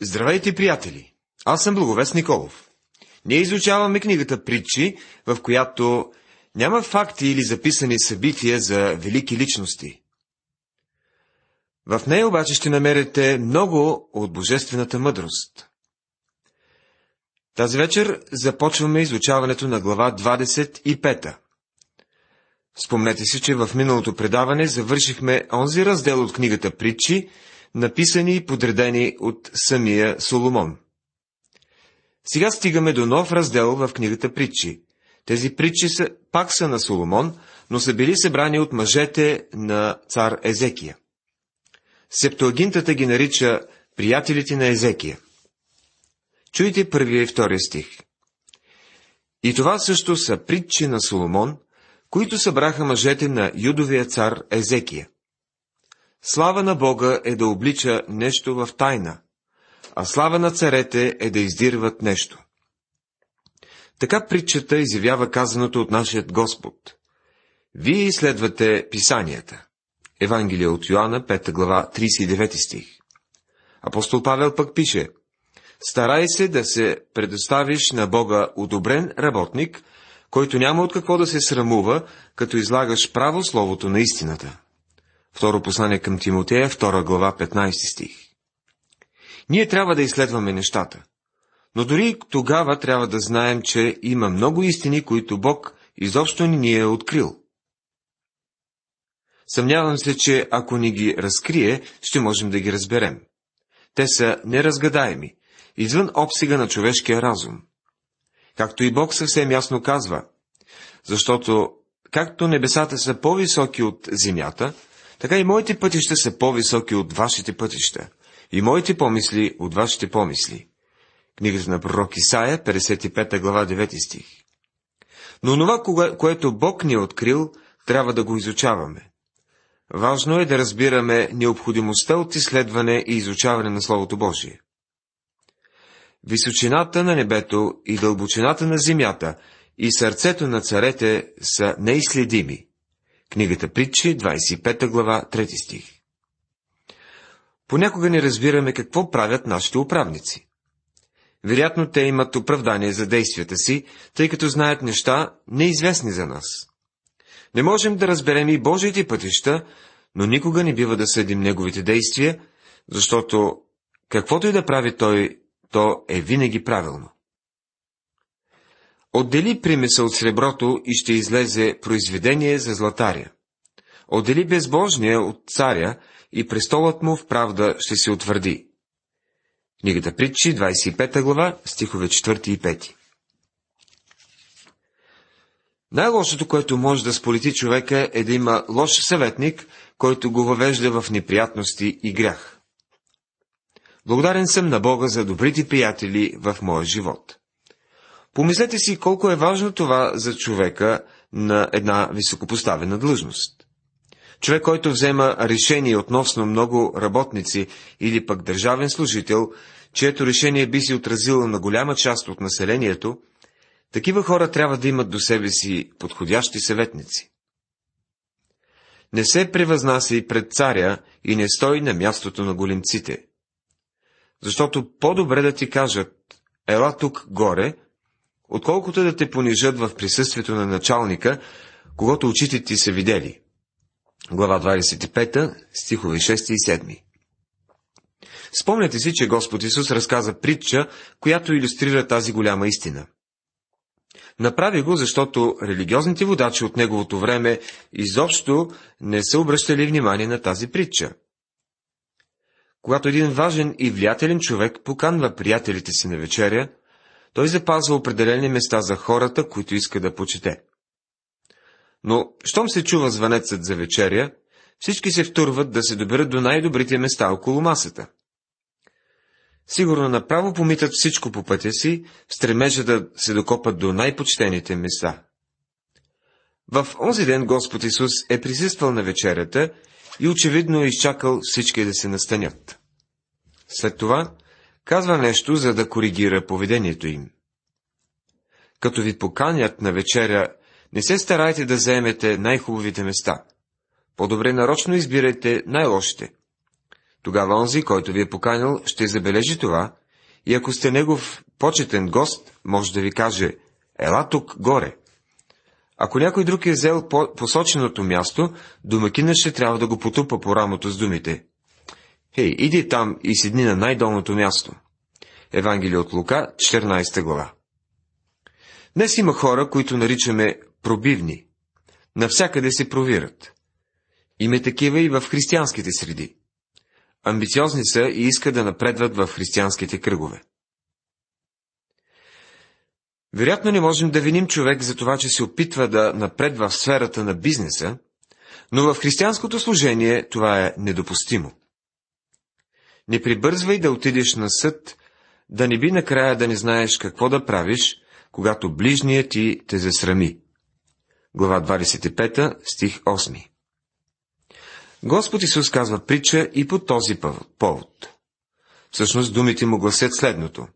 Здравейте, приятели! Аз съм Благовест Николов. Ние изучаваме книгата Притчи, в която няма факти или записани събития за велики личности. В нея обаче ще намерите много от божествената мъдрост. Тази вечер започваме изучаването на глава 25. Спомнете си, че в миналото предаване завършихме онзи раздел от книгата Притчи, написани и подредени от самия Соломон. Сега стигаме до нов раздел в книгата Притчи. Тези притчи са, пак са на Соломон, но са били събрани от мъжете на цар Езекия. Септуагинтата ги нарича приятелите на Езекия. Чуйте първия и втория стих. И това също са притчи на Соломон, които събраха мъжете на юдовия цар Езекия. Слава на Бога е да облича нещо в тайна, а слава на царете е да издирват нещо. Така притчата изявява казаното от нашият Господ. Вие изследвате писанията. Евангелие от Йоанна, 5 глава, 39 стих. Апостол Павел пък пише, Старай се да се предоставиш на Бога удобрен работник, който няма от какво да се срамува, като излагаш право словото на истината. Второ послание към Тимотея, 2 глава, 15 стих. Ние трябва да изследваме нещата. Но дори тогава трябва да знаем, че има много истини, които Бог изобщо ни е открил. Съмнявам се, че ако ни ги разкрие, ще можем да ги разберем. Те са неразгадаеми, извън обсега на човешкия разум. Както и Бог съвсем ясно казва, защото както небесата са по-високи от земята, така и моите пътища са по-високи от вашите пътища, и моите помисли от вашите помисли. Книгата на пророк Исаия, 55 глава, 9 стих. Но това, което Бог ни е открил, трябва да го изучаваме. Важно е да разбираме необходимостта от изследване и изучаване на Словото Божие. Височината на небето и дълбочината на земята и сърцето на царете са неизследими. Книгата Притчи, 25 глава, 3 стих. Понякога не разбираме какво правят нашите управници. Вероятно те имат оправдание за действията си, тъй като знаят неща, неизвестни за нас. Не можем да разберем и Божиите пътища, но никога не бива да съдим неговите действия, защото каквото и да прави той, то е винаги правилно. Отдели примеса от среброто и ще излезе произведение за златаря. Отдели безбожния от царя и престолът му в правда ще се утвърди. Книгата Притчи, 25 глава, стихове 4 и 5. Най-лошото, което може да сполети човека, е да има лош съветник, който го въвежда в неприятности и грях. Благодарен съм на Бога за добрите приятели в моя живот. Помислете си колко е важно това за човека на една високопоставена длъжност. Човек, който взема решение относно много работници или пък държавен служител, чието решение би се отразило на голяма част от населението, такива хора трябва да имат до себе си подходящи съветници. Не се превъзнася и пред царя и не стои на мястото на големците. Защото по-добре да ти кажат, ела тук горе, отколкото да те понижат в присъствието на началника, когато очите ти са видели. Глава 25, стихове 6 и 7. Спомняте си, че Господ Исус разказа притча, която иллюстрира тази голяма истина. Направи го, защото религиозните водачи от неговото време изобщо не са обръщали внимание на тази притча. Когато един важен и влиятелен човек поканва приятелите си на вечеря, той запазва определени места за хората, които иска да почете. Но, щом се чува звънецът за вечеря, всички се втурват да се доберат до най-добрите места около масата. Сигурно направо помитат всичко по пътя си, в стремежа да се докопат до най-почтените места. В онзи ден Господ Исус е присъствал на вечерята и очевидно е изчакал всички да се настанят. След това казва нещо, за да коригира поведението им. Като ви поканят на вечеря, не се старайте да заемете най-хубавите места. По-добре нарочно избирайте най-лошите. Тогава онзи, който ви е поканил, ще забележи това и ако сте негов почетен гост, може да ви каже, ела тук горе. Ако някой друг е взел по посоченото място, домакина ще трябва да го потупа по рамото с думите. Хей, иди там и седни на най-долното място. Евангелие от Лука, 14 глава. Днес има хора, които наричаме пробивни. Навсякъде се провират. Има такива и в християнските среди. Амбициозни са и искат да напредват в християнските кръгове. Вероятно не можем да виним човек за това, че се опитва да напредва в сферата на бизнеса, но в християнското служение това е недопустимо. Не прибързвай да отидеш на съд, да не би накрая да не знаеш какво да правиш, когато ближният ти те засрами. Глава 25, стих 8 Господ Исус казва притча и по този повод. Всъщност думите му гласят следното.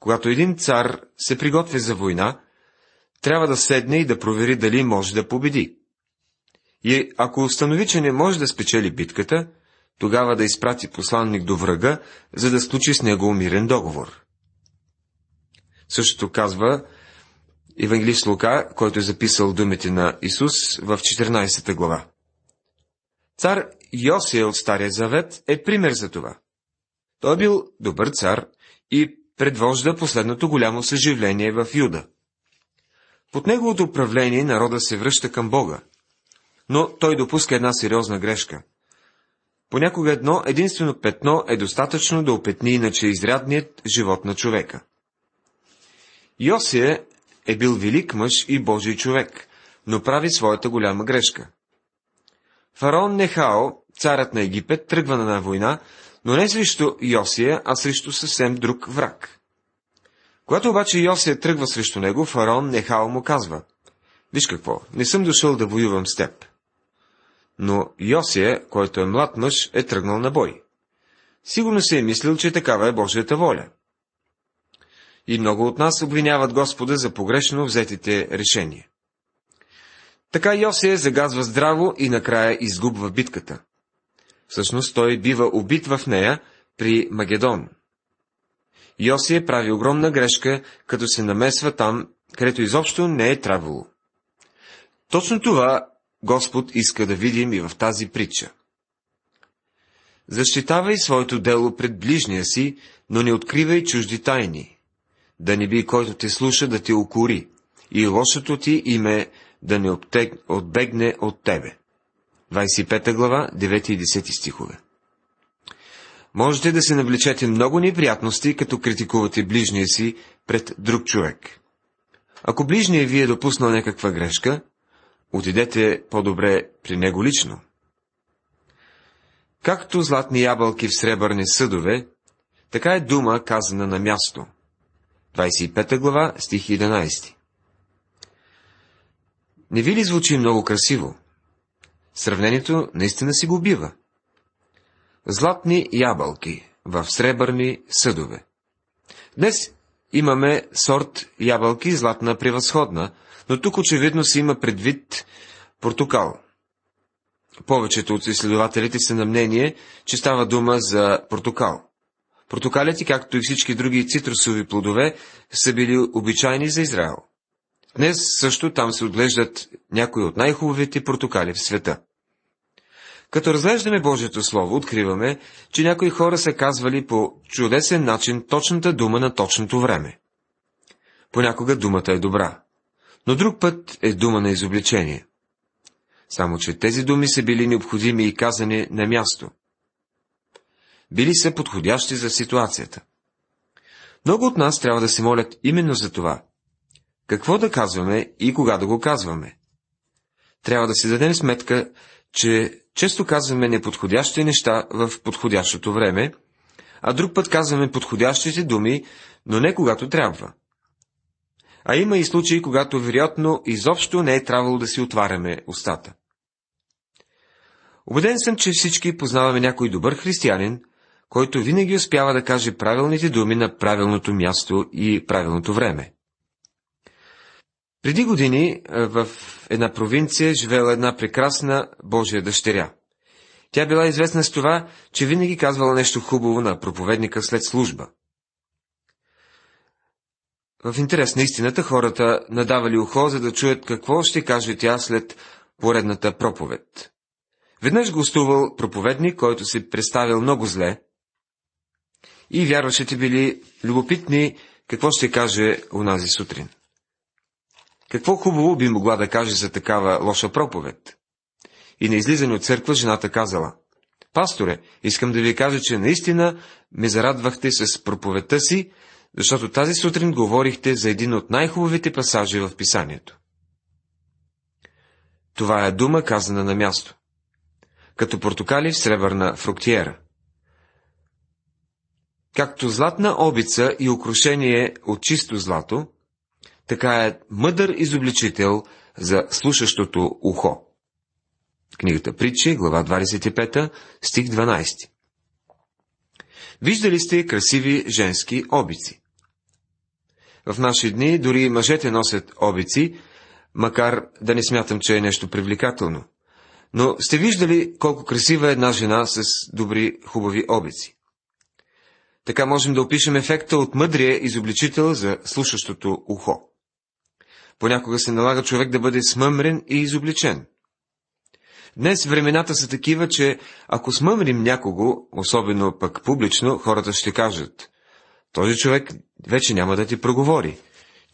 Когато един цар се приготвя за война, трябва да седне и да провери дали може да победи. И ако установи, че не може да спечели битката, тогава да изпрати посланник до врага, за да сключи с него мирен договор. Същото казва Евангелист Лука, който е записал думите на Исус в 14 глава. Цар Йосия от Стария Завет е пример за това. Той е бил добър цар и предвожда последното голямо съживление в Юда. Под неговото управление народа се връща към Бога, но той допуска една сериозна грешка. Понякога едно единствено петно е достатъчно да опетни иначе изрядният живот на човека. Йосия е бил велик мъж и Божий човек, но прави своята голяма грешка. Фараон Нехао, царят на Египет, тръгва на война, но не срещу Йосия, а срещу съвсем друг враг. Когато обаче Йосия тръгва срещу него, фараон Нехао му казва, Виж какво, не съм дошъл да воювам с теб. Но Йосия, който е млад мъж, е тръгнал на бой. Сигурно се е мислил, че такава е Божията воля. И много от нас обвиняват Господа за погрешно взетите решения. Така Йосия загазва здраво и накрая изгубва битката. Всъщност той бива убит в нея при Магедон. Йосия прави огромна грешка, като се намесва там, където изобщо не е трябвало. Точно това Господ иска да видим и в тази притча. Защитавай своето дело пред ближния си, но не откривай чужди тайни. Да не би който те слуша да те укори и лошото ти име да не отбегне от тебе. 25 глава, 9 и 10 стихове. Можете да се навлечете много неприятности, като критикувате ближния си пред друг човек. Ако ближния ви е допуснал някаква грешка, отидете по-добре при него лично. Както златни ябълки в сребърни съдове, така е дума казана на място. 25 глава, стих 11. Не ви ли звучи много красиво? Сравнението наистина си го бива. Златни ябълки в сребърни съдове. Днес имаме сорт ябълки златна превъзходна, но тук очевидно се има предвид портокал. Повечето от изследователите са на мнение, че става дума за портокал. Портокалите, както и всички други цитрусови плодове, са били обичайни за Израел. Днес също там се отглеждат някои от най-хубавите портокали в света. Като разглеждаме Божието Слово, откриваме, че някои хора са казвали по чудесен начин точната дума на точното време. Понякога думата е добра, но друг път е дума на изобличение. Само, че тези думи са били необходими и казани на място. Били са подходящи за ситуацията. Много от нас трябва да се молят именно за това, какво да казваме и кога да го казваме? Трябва да си дадем сметка, че често казваме неподходящи неща в подходящото време, а друг път казваме подходящите думи, но не когато трябва. А има и случаи, когато вероятно изобщо не е трябвало да си отваряме устата. Обеден съм, че всички познаваме някой добър християнин, който винаги успява да каже правилните думи на правилното място и правилното време. Преди години в една провинция живеела една прекрасна Божия дъщеря. Тя била известна с това, че винаги казвала нещо хубаво на проповедника след служба. В интерес на истината хората надавали ухо, за да чуят какво ще каже тя след поредната проповед. Веднъж гостувал проповедник, който се представил много зле, и вярващите били любопитни какво ще каже унази сутрин. Какво хубаво би могла да каже за такава лоша проповед? И на излизане от църква жената казала, Пасторе, искам да ви кажа, че наистина ме зарадвахте с проповедта си, защото тази сутрин говорихте за един от най-хубавите пасажи в писанието. Това е дума казана на място. Като портокали в сребърна фруктиера. Както златна обица и украшение от чисто злато, така е мъдър изобличител за слушащото ухо. Книгата Притчи, глава 25, стих 12. Виждали сте красиви женски обици. В наши дни дори мъжете носят обици, макар да не смятам, че е нещо привлекателно. Но сте виждали колко красива е една жена с добри, хубави обици. Така можем да опишем ефекта от мъдрия изобличител за слушащото ухо. Понякога се налага човек да бъде смъмрен и изобличен. Днес времената са такива, че ако смъмрим някого, особено пък публично, хората ще кажат, този човек вече няма да ти проговори.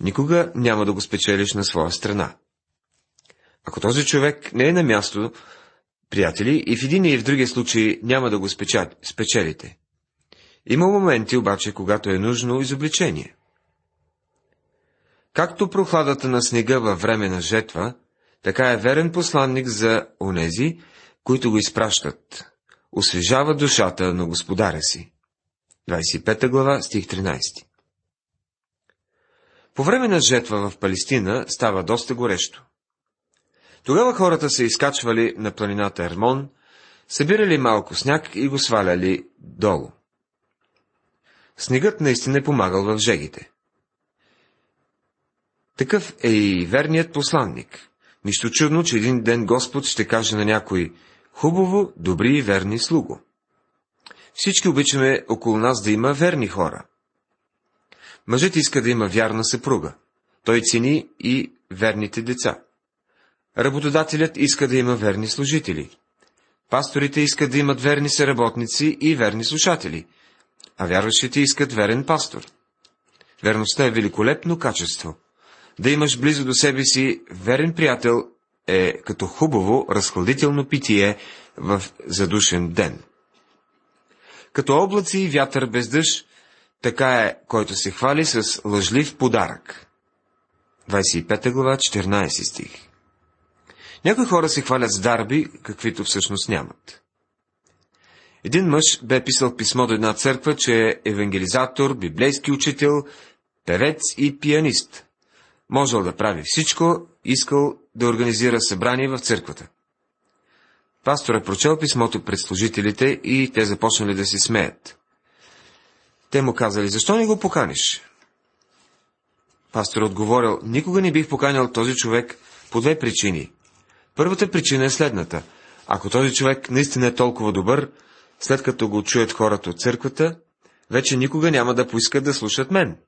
Никога няма да го спечелиш на своя страна. Ако този човек не е на място, приятели, и в един и в другия случай няма да го спечелите. Има моменти обаче, когато е нужно изобличение. Както прохладата на снега във време на жетва, така е верен посланник за онези, които го изпращат. Освежава душата на господаря си. 25 глава, стих 13 По време на жетва в Палестина става доста горещо. Тогава хората се изкачвали на планината Ермон, събирали малко сняг и го сваляли долу. Снегът наистина е помагал в жегите. Такъв е и верният посланник. Нищо чудно, че един ден Господ ще каже на някой хубаво, добри и верни слуго. Всички обичаме около нас да има верни хора. Мъжът иска да има вярна съпруга. Той цени и верните деца. Работодателят иска да има верни служители. Пасторите искат да имат верни съработници и верни слушатели, а вярващите искат верен пастор. Верността е великолепно качество. Да имаш близо до себе си верен приятел е като хубаво, разхладително питие в задушен ден. Като облаци и вятър без дъжд, така е, който се хвали с лъжлив подарък. 25 глава, 14 стих. Някои хора се хвалят с дарби, каквито всъщност нямат. Един мъж бе писал писмо до една църква, че е евангелизатор, библейски учител, певец и пианист. Можел да прави всичко, искал да организира събрание в църквата. Пастор е прочел писмото пред служителите и те започнали да се смеят. Те му казали, защо не го поканиш? Пастор отговорил, никога не бих поканял този човек по две причини. Първата причина е следната. Ако този човек наистина е толкова добър, след като го чуят хората от църквата, вече никога няма да поискат да слушат мен.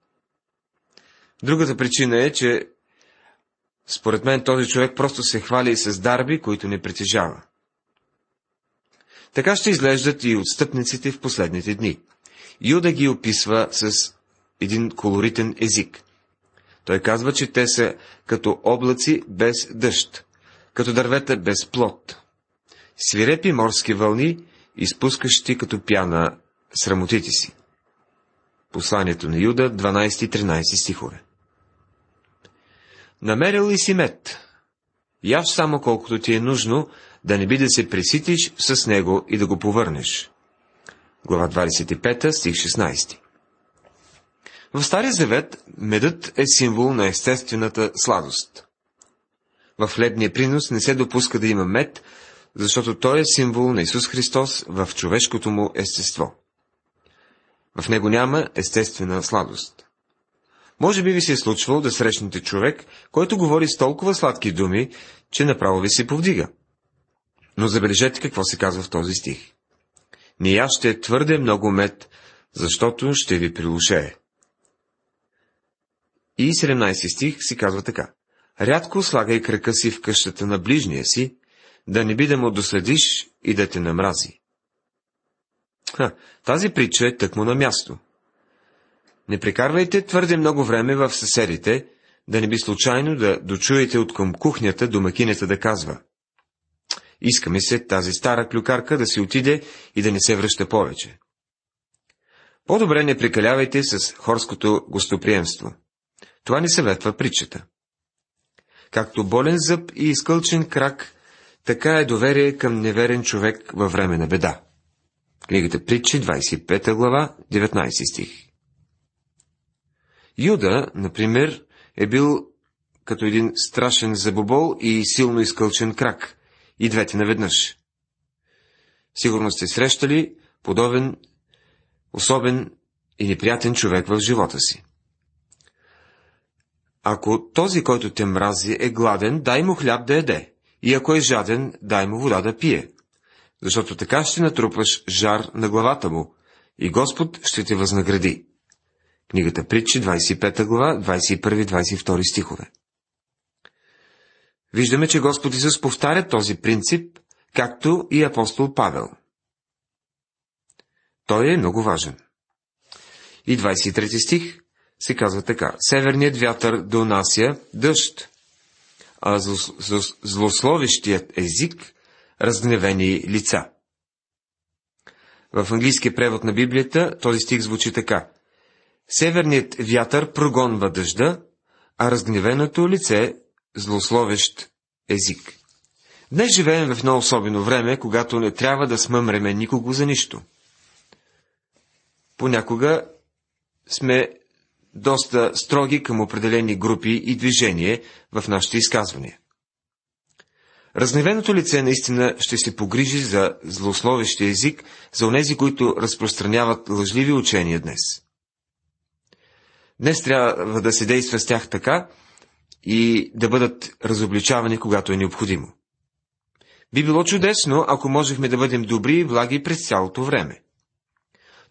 Другата причина е, че според мен този човек просто се хвали с дарби, които не притежава. Така ще изглеждат и отстъпниците в последните дни. Юда ги описва с един колоритен език. Той казва, че те са като облаци без дъжд, като дървета без плод, свирепи морски вълни, изпускащи като пяна срамотите си. Посланието на Юда, 12-13 стихове. Намерил ли си мед? Яш само колкото ти е нужно, да не би да се преситиш с него и да го повърнеш. Глава 25, стих 16. В Стария Завет медът е символ на естествената сладост. В хлебния принос не се допуска да има мед, защото той е символ на Исус Христос в човешкото му естество. В него няма естествена сладост. Може би ви се е случвало да срещнете човек, който говори с толкова сладки думи, че направо ви се повдига. Но забележете какво се казва в този стих. Не я ще твърде много мед, защото ще ви прилушее. И 17 стих си казва така. Рядко слагай крака си в къщата на ближния си, да не би да му доследиш и да те намрази. Ха, тази притча е тъкмо на място. Не прекарвайте твърде много време в съседите, да не би случайно да дочуете от към кухнята домакинята да казва. Искаме се тази стара клюкарка да си отиде и да не се връща повече. По-добре не прекалявайте с хорското гостоприемство. Това ни съветва притчата. Както болен зъб и изкълчен крак, така е доверие към неверен човек във време на беда. Книгата Притчи, 25 глава, 19 стих. Юда, например, е бил като един страшен забобол и силно изкълчен крак, и двете наведнъж. Сигурно сте срещали подобен, особен и неприятен човек в живота си. Ако този, който те мрази, е гладен, дай му хляб да яде, и ако е жаден, дай му вода да пие, защото така ще натрупаш жар на главата му, и Господ ще те възнагради. Книгата Притчи, 25 глава, 21-22 стихове. Виждаме, че Господ Исус повтаря този принцип, както и апостол Павел. Той е много важен. И 23 стих се казва така. Северният вятър донася дъжд, а злословещият език разгневени лица. В английския превод на Библията този стих звучи така. Северният вятър прогонва дъжда, а разгневеното лице злословещ език. Днес живеем в едно особено време, когато не трябва да смъмреме никого за нищо. Понякога сме доста строги към определени групи и движение в нашите изказвания. Разгневеното лице наистина ще се погрижи за злословещия език, за онези, които разпространяват лъжливи учения днес. Днес трябва да се действа с тях така и да бъдат разобличавани, когато е необходимо. Би било чудесно, ако можехме да бъдем добри и благи през цялото време.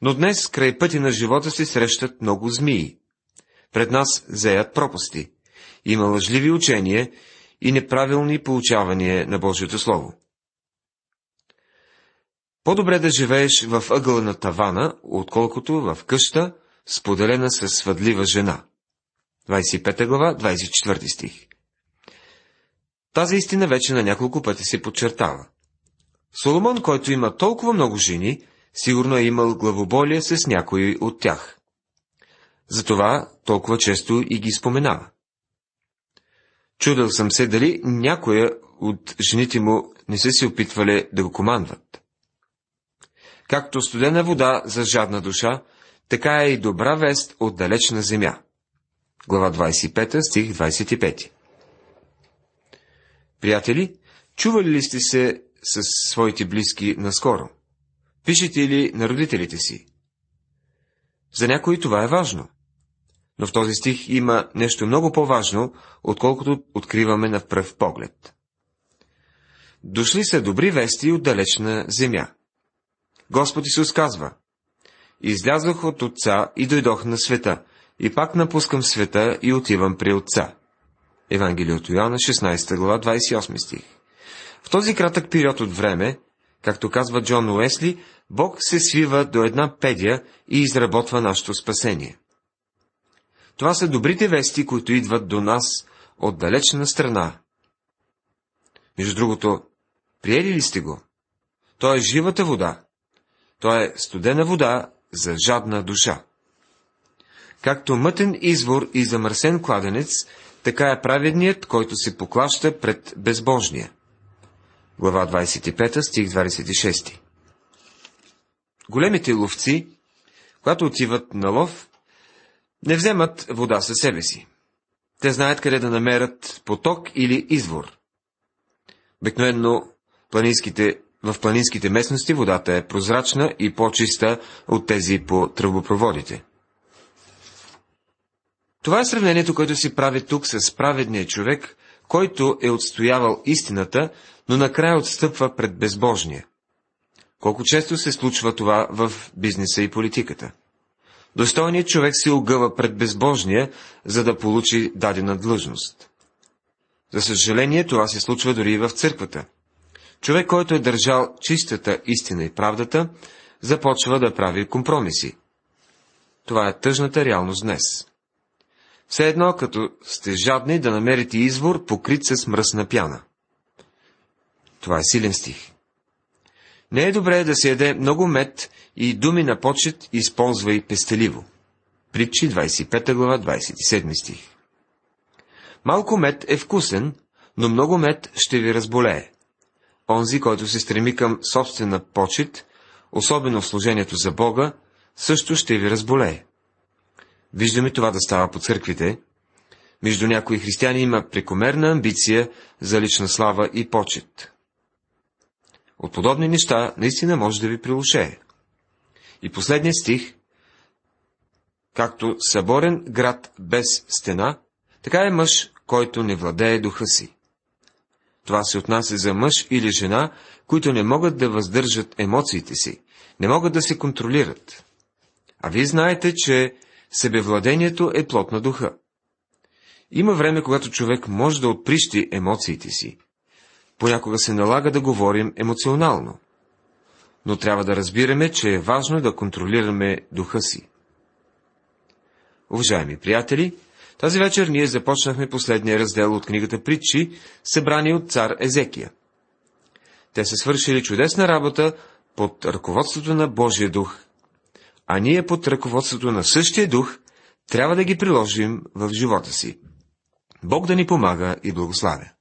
Но днес край пъти на живота се срещат много змии. Пред нас зеят пропасти. Има лъжливи учения и неправилни получавания на Божието Слово. По-добре да живееш в ъгъла на тавана, отколкото в къща, споделена с свъдлива жена. 25 глава, 24 стих. Тази истина вече на няколко пъти се подчертава. Соломон, който има толкова много жени, сигурно е имал главоболие с някои от тях. Затова толкова често и ги споменава. Чудил съм се дали някоя от жените му не са се опитвали да го командват. Както студена вода за жадна душа, така е и добра вест от далечна земя. Глава 25, стих 25. Приятели, чували ли сте се с своите близки наскоро? Пишете ли на родителите си? За някои това е важно. Но в този стих има нещо много по-важно, отколкото откриваме на пръв поглед. Дошли са добри вести от далечна земя. Господ Исус казва, Излязох от Отца и дойдох на света, и пак напускам света и отивам при Отца. Евангелие от Йоанна, 16 глава, 28 стих. В този кратък период от време, както казва Джон Уесли, Бог се свива до една педия и изработва нашето спасение. Това са добрите вести, които идват до нас от далечна страна. Между другото, приели ли сте го? Той е живата вода. Той е студена вода за жадна душа. Както мътен извор и замърсен кладенец, така е праведният, който се поклаща пред безбожния. Глава 25, стих 26. Големите ловци, когато отиват на лов, не вземат вода със себе си. Те знаят къде да намерят поток или извор. Обикновено планинските, в планинските местности водата е прозрачна и по-чиста от тези по тръбопроводите. Това е сравнението, което си прави тук с праведния човек, който е отстоявал истината, но накрая отстъпва пред безбожния. Колко често се случва това в бизнеса и политиката? Достойният човек се огъва пред безбожния, за да получи дадена длъжност. За съжаление, това се случва дори и в църквата. Човек, който е държал чистата истина и правдата, започва да прави компромиси. Това е тъжната реалност днес. Все едно, като сте жадни да намерите извор, покрит с мръсна пяна. Това е силен стих. Не е добре да се яде много мед и думи на почет използва и пестеливо. Притчи 25 глава 27 стих. Малко мед е вкусен, но много мед ще ви разболее. Онзи, който се стреми към собствена почет, особено в служението за Бога, също ще ви разболее. Виждаме това да става по църквите. Между някои християни има прекомерна амбиция за лична слава и почет. От подобни неща наистина може да ви прилушее. И последният стих, както съборен град без стена, така е мъж, който не владее духа си. Това се отнася за мъж или жена, които не могат да въздържат емоциите си, не могат да се контролират. А вие знаете, че себевладението е плод на духа. Има време, когато човек може да отприщи емоциите си. Понякога се налага да говорим емоционално. Но трябва да разбираме, че е важно да контролираме духа си. Уважаеми приятели, тази вечер ние започнахме последния раздел от книгата Притчи, събрани от цар Езекия. Те са свършили чудесна работа под ръководството на Божия дух, а ние под ръководството на същия дух трябва да ги приложим в живота си. Бог да ни помага и благославя.